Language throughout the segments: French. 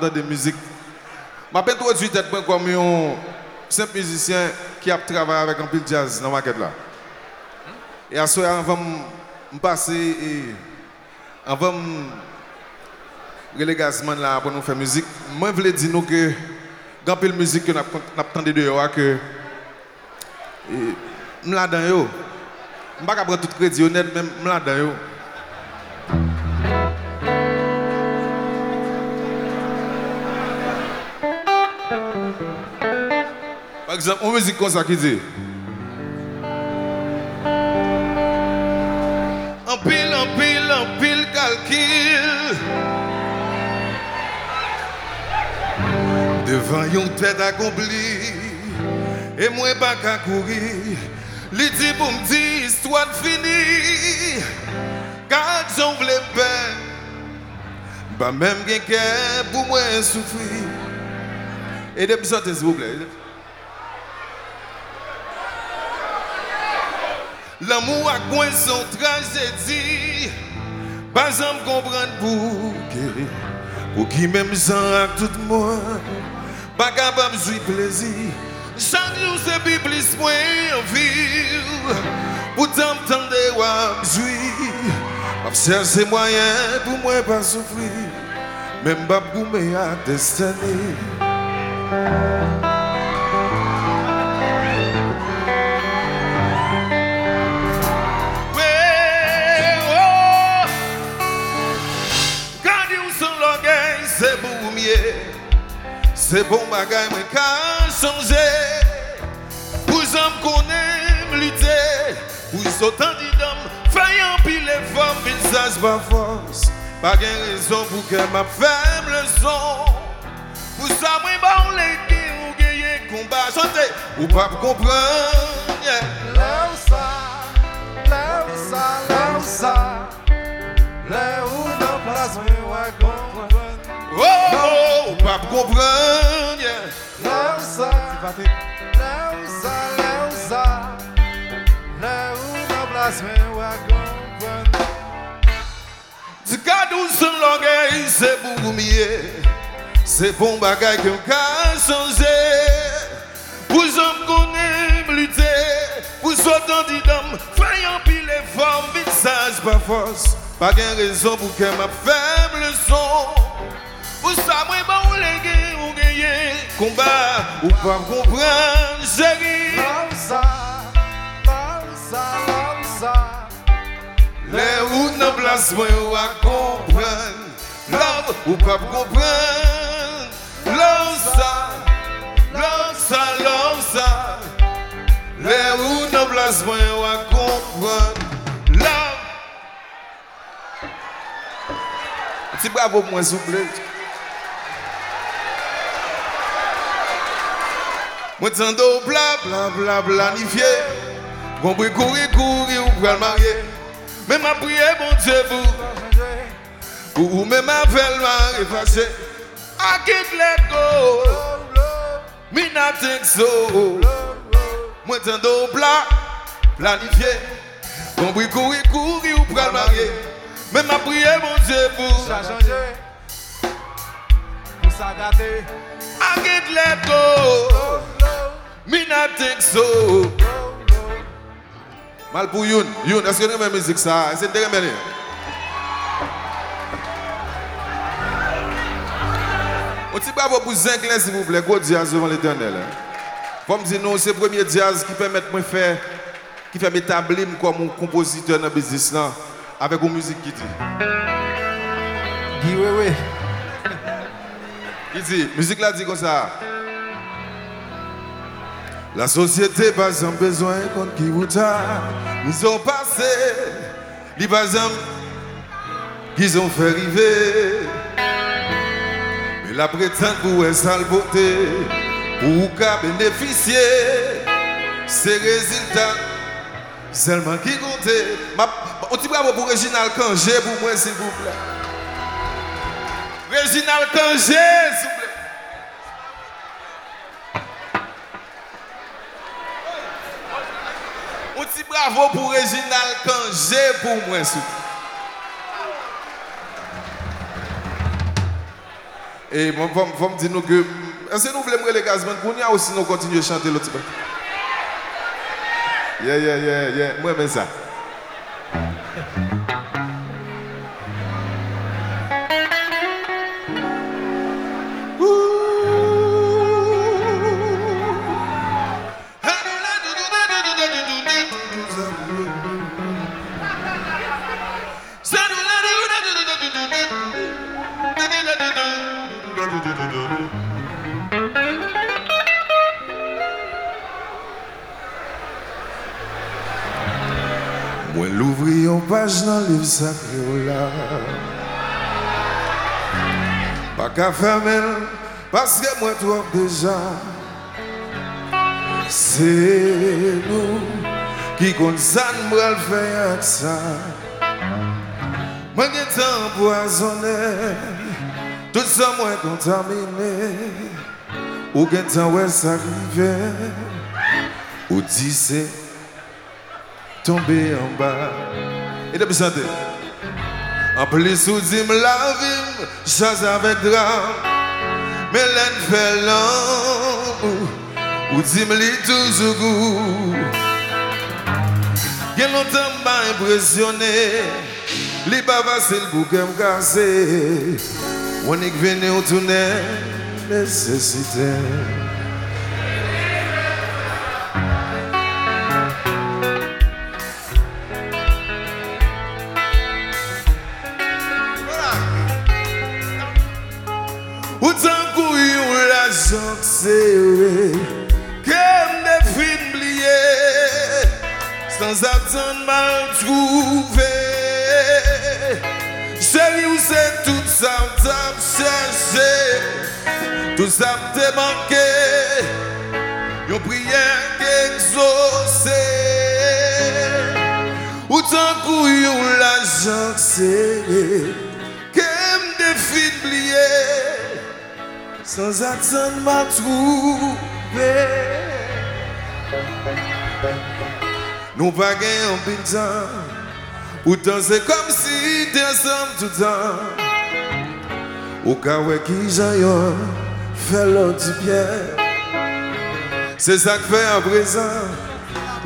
de musique. Je m'introduis tête comme un simple musicien qui a travaillé avec un pile jazz dans la market là. Et à ce avant de passer et avant de gazman là pour nous faire musique, moi je voulais dire nous que grand pile musique que nous attendons de que je là dans yo. Je ne pas prendre tout crédit honnête, même je là dans yo. Exemple, une musique comme ça qui dit En pile, en pile, en pile calcul Devant une tête accomplie Et moi pas qu'à courir Li dit pour me dire histoire finie Car j'en voulais pas Bah même quelqu'un pour moi souffrir Et depuis ça, s'il vous plaît L'amour a coin son tragédie. Pas jamais comprendre pour qui, pour qui même sans avec tout le monde. Pas capable de plaisir. Chaque jour c'est plus plus moins ville. Pourtant, m'tendez ou jouir. Pas chercher moyen pour moi pas souffrir. Même pas pour me destinée. C'est pour mieux. C'est bon bagaille, mais qu'à changer. Pour hommes qu'on aime lutter. Pour autant d'hommes, faillant pile les femmes, visage pas force. Pas de raison pour que ma femme le son. Bah, on les dit, ou. Chantez, ou pas comprendre. Yeah. Là où ça, là où ça, là où ça. Là où dans place, moi, comprendre. Oh, pas comprendre. Là où ça, là où ça, là où ça, là où dans place, moi, comprendre. Du l'orgueil, c'est pour mieux. C'est bon bagaille que qu'à changer. Pour qu'on aime lutter. Pour d'hommes, faillant pile les formes, visage pas force. Pas de raison pour que ma faible son. Pour ça, moi, bah, on les gagne, on gagne. Combat, ou pas comprendre, chérie. Là où ça, là où ça, là où ça. Les routes dans place, moi, ou à comprendre. Love, ou pas comprendre. Love ça, love ça, love ça. Les routes dans place, moi, ou à comprendre. Love. C'est bravo pour moi, s'il vous plaît. Moi, t'entends bla bla bla planifié. Bon, pour courir, courir ou le marier. Mais ma prière, bon Dieu, vous. Ou même ma belle m'a effacé. I can't let go. Me not think so. Moi, t'entends bla planifié. Bon, pour courir, courir ou le marier. Mais ma prière, bon Dieu, vous. Ça a changé. Pour ça gâter. I can't let go. Me not think so. Mal pour Youn. Youn, est-ce que vous aimez la musique ça? Est-ce que vous aimez Un petit bravo pour Zinklin, s'il vous plaît. Gros jazz devant l'éternel. Comme dire non, c'est le premier jazz qui permet de faire, qui fait m'établir comme un compositeur dans le business là, avec une musique qui dit. Guy, oui, oui. Il dit, musique là dit comme ça. La société pas sans besoin contre qui vous. Ils ont passé, les pas qu'ils ont fait arriver. Mais la prétend pour être sale beauté, pour qu'à bénéficier, ces résultats, seulement qui comptait. Ma, on dit bravo pour Réginal Kangé pour moi, s'il vous plaît. Réginal Kangé, s'il vous plaît. On dit bravo pour Réginal Kangé pour moi. Et moi, faut me dire que. Est-ce que nous voulons les pour nous aussi nous continuer à chanter l'autre Yeah, yeah, yeah, yeah. Moi, ça. Sacré là. Pas qu'à fermer parce que moi toi déjà. C'est nous qui nous le faire avec ça. Moi qui empoisonné, tout ça moi contaminé. Ou que temps ouais ça arrive, ou c'est tomber en bas. Et depuis santé. En plus, ou dit la vie, chasse avec drame. Mais l'en fait l'homme, dit me toujours goût. Bien longtemps m'a impressionné, les bavas c'est le bouquet me cassé. On est venu au tourner, nécessité. Comme des films oubliés Sans attendre mal trouvé. Chérie où c'est tout ça t'as cherché Tout ça t'est manqué. Yon prière qu'exaucée Ou tant couillon la gente serrée Comme des films oubliés sans attendre m'a trouvé. Nous pas de temps, pourtant c'est comme si ensemble tout le temps. Au cas où qui j'aille, fait l'autre bien. C'est ça que fait à présent,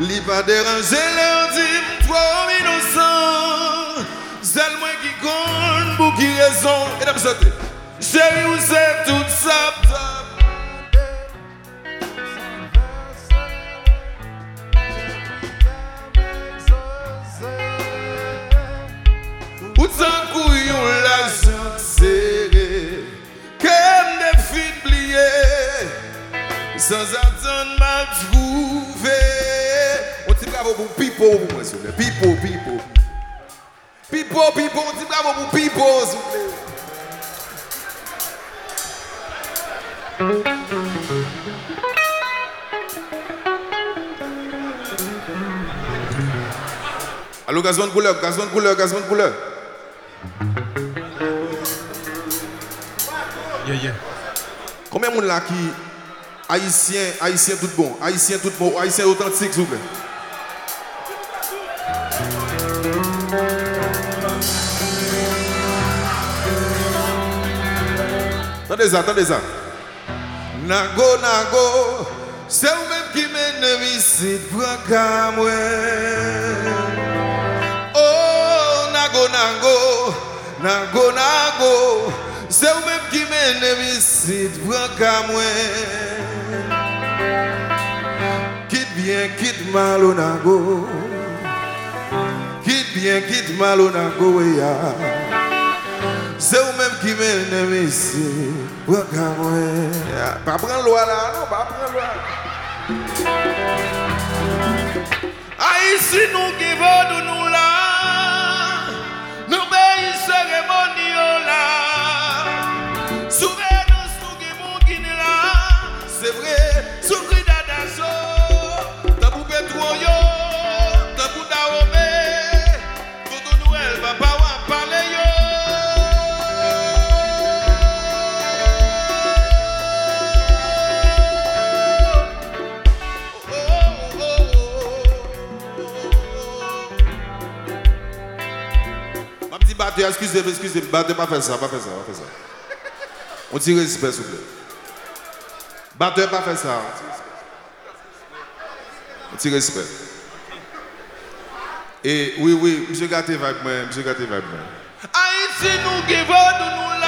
li pas déranger leur dit trop innocent. C'est moi qui compte pour qui raison. Et Chéri ou se tout sap tap Ou tan kou yon la jan sere Kem de fin bliye. Sans atan ma trouve. On ti bravo pou pipo pou mwen souple Pipo, pipo. Pipo, pipo, on ti bravo pou pipo souple Allô, gazon de couleur, gazon de couleur, gazon de couleur. Yeah, yeah. Combien de monde là qui haïtien, haïtien tout bon, haïtien tout bon, haïtien authentique, s'il vous plaît. Attendez ça, attendez ça. Nago, nago, se ou menm ki men ne visit pran kamwen. Oh, nago, nago, nago, nago, se ou menm ki men ne visit pran kamwen. Kit bien, kit mal ou nago, kit bien, kit mal ou nago we ya. men de misi, wè ka mwen. Pa pran lwa la, non, pa pran lwa. A yisi nou ki vòdou nou la, Batteuse, excusez-moi, excusez-moi, battez pas faire ça, pas faire ça, pas faire ça. On tire respect, s'il vous plaît. Batteur, pas faire ça. On tire respect. Et oui, oui, monsieur Gâté va avec moi, monsieur Gâté va avec moi. Haïti nous qui va nous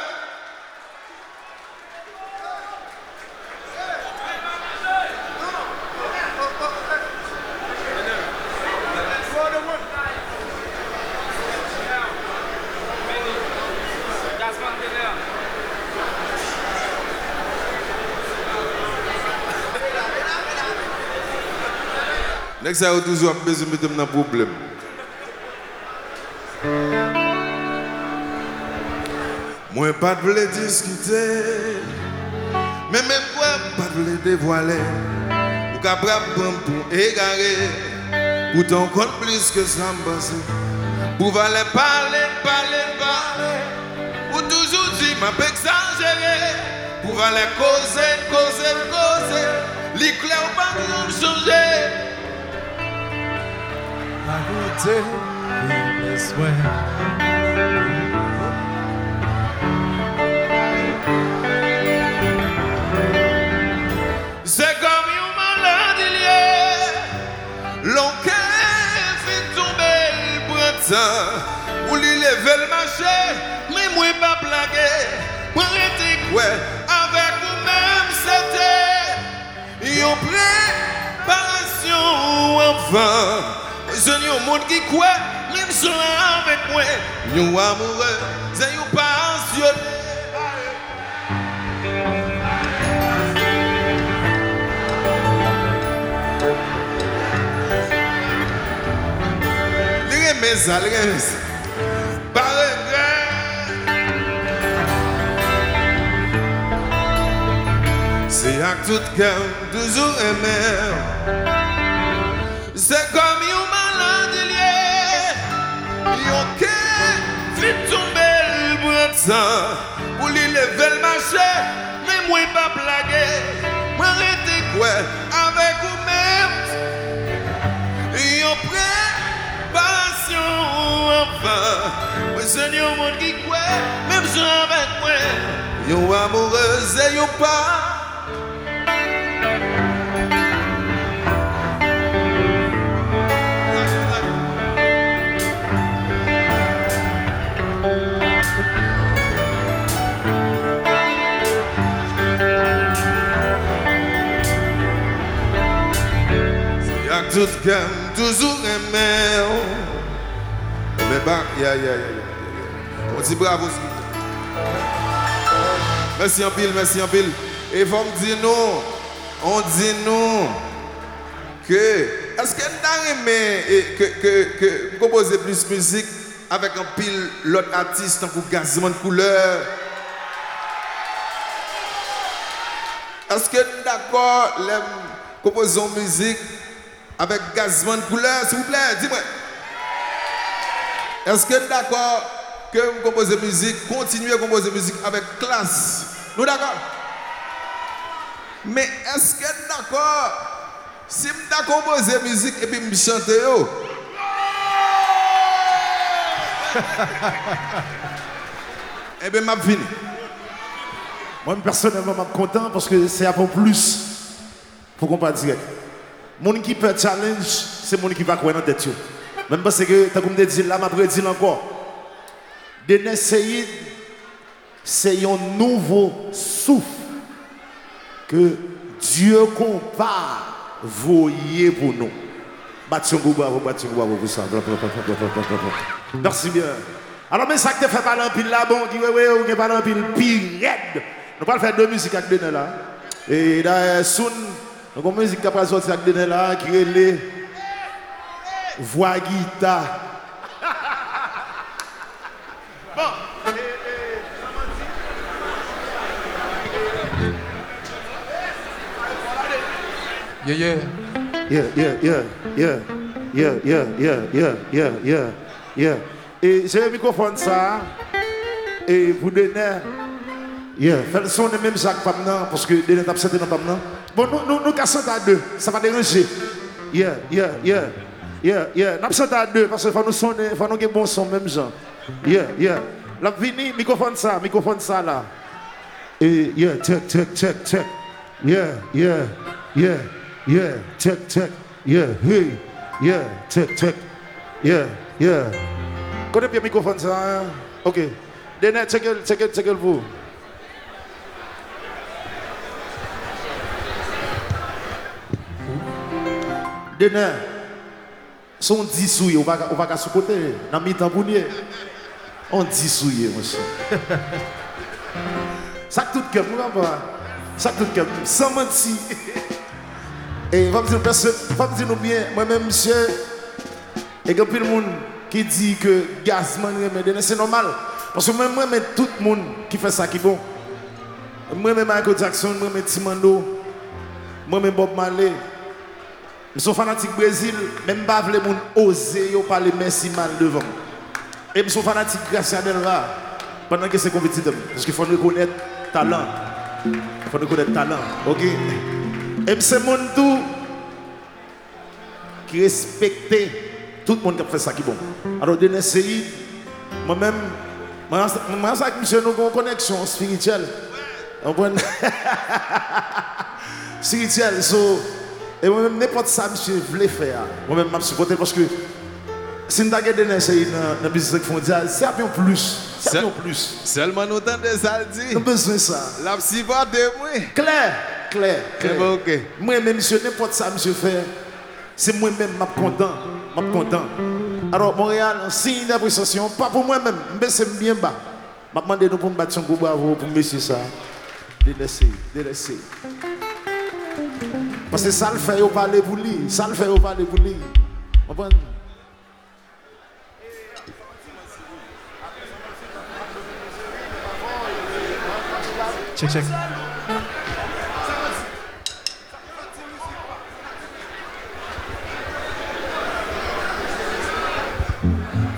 Next time, vous toujours besoin de mettre un problème. Moi, pas de vouloir discuter. Mais même moi, pas de vouloir dévoiler. Ou capable pour égarer. Pourtant, compte plus que ça me passe. Pour valer parler, parler, parler. Ou toujours dire, m'a exagéré. Pour valer causer, causer, causer. L'éclair ou pas nous changer. C'est comme une maladie liée. L'on fait tomber le printemps. Ou lui lever le marché. Mais moi pas blagué. Moi j'étais quoi? Avec vous-même c'était. Une préparation enfin. Monde qui croit. Même si avec moi. Nous amoureux. C'est une passionné. Les ça. Par regret. C'est à tout cœur, toujours aimé. C'est comme Yon qui fit tomber le printemps. Pour lui lever le marché. Mais moi pas blaguer. Moi arrêter quoi avec vous-même. Yon préparation enfin Moi Seigneur monde qui croit Même si avec moi Yon amoureuse et yon pas tout cœur, toujours aimé. Mais bah, ya, ya, ya, ya. On dit bravo. Merci en pile, merci en pile. Et vous me dire nous, on dit nous que, est-ce que nous aimé que, que, que composer plus musique avec un pile l'autre artiste pour Gazman Couleur? Est-ce que d'accord, les composons musique avec Gazman Couleur, s'il vous plaît, dis-moi. Est-ce que d'accord que vous composez musique, continuez à composer musique avec classe? Nous d'accord? Mais est-ce que d'accord? Si d'accord composer musique et puis me chanter yo Eh bien, m'a fini. Moi, personnellement, je suis content parce que c'est un peu plus pour qu'on parle direct. Mon qui peut challenge, c'est mon qui va croire dans tête. Même parce que, comme je dis là, je dire encore. Denis Seyid, c'est un nouveau souffle que Dieu compare voyez pour nous. Merci bien. Alors, mais ça que tu fais parler en pile là, bon, dit, oui, oui, on est parler en pile, pire. Nous allons faire deux musiques avec Denis là. Et d'ailleurs, soon, donc, une musique qui a sorti avec Denis là, qui relève, voix guitare. Bon. Yeah, yeah. Yeah, yeah, yeah, yeah. Yeah, yeah, yeah, yeah, yeah, yeah, yeah. Et j'ai le microphone ça. Et vous donnez. Yeah. Faites le son de même Jacques Pamnan, parce que Denis a dans Pamnan. Bon, nous, nous, nous cassons à deux, ça va déranger. Yeah, yeah, yeah, yeah, yeah. Nous cassons à deux, parce qu'il faut nous sonner, il faut nous avoir bon son, même genre. Yeah, yeah. La vini, microphone ça, microphone ça là. Yeah, check, check, check, check. Yeah, yeah, yeah, yeah, check, check. Yeah, hey, yeah, check, check. Yeah, yeah. Connais bien le microphone ça, hein? Ok. Denet, check check check it vous. Denet, son dissouillé, on va, on va sous côté, dans pour nous. On dissouillé, monsieur. Ça que tout cœur, vous comprenez Ça que tout cœur, sans mentir. Et va me dire, va me dire bien, moi-même, monsieur, et que le monde qui dit que remet c'est normal. Parce que moi, moi, tout le monde qui fait ça qui est bon. Moi-même Michael Jackson, moi-même Timando, moi-même Bob Marley. Je suis fanatique Brésil, même pas les gens oser parler merci mal devant. Et je suis fanatique Gracia Delra pendant que c'est compétitif. Parce qu'il faut reconnaître talent. Il faut reconnaître talent. Ok? Et c'est mon tout qui respecte tout le monde qui a fait ça qui est bon. Alors, de moi-même, moi, avec monsieur, nous avons une connexion spirituelle. spirituelle. So, et moi-même, n'importe ça, monsieur, voulait faire. Moi-même, je supporté parce que si nous avons des essais dans la musique mondiale, c'est un peu plus. C'est un peu plus. Seulement nous entendons ça dit. Nous avons besoin de ça. La psy va de moi. Claire, clair, clair. bon, ok. Moi-même, monsieur, n'importe ça, monsieur, fait. C'est moi-même, je suis content. Je suis content. Alors, Montréal, signe d'appréciation, pas pour moi-même, mais c'est bien bas. Je demande nous pour me battre un coup bravo pour monsieur ça. Délaissez, délaissez. Parce que ça le fait, vous parlez pour lui. Ça le fait, vous parlez pour lui. Check, check.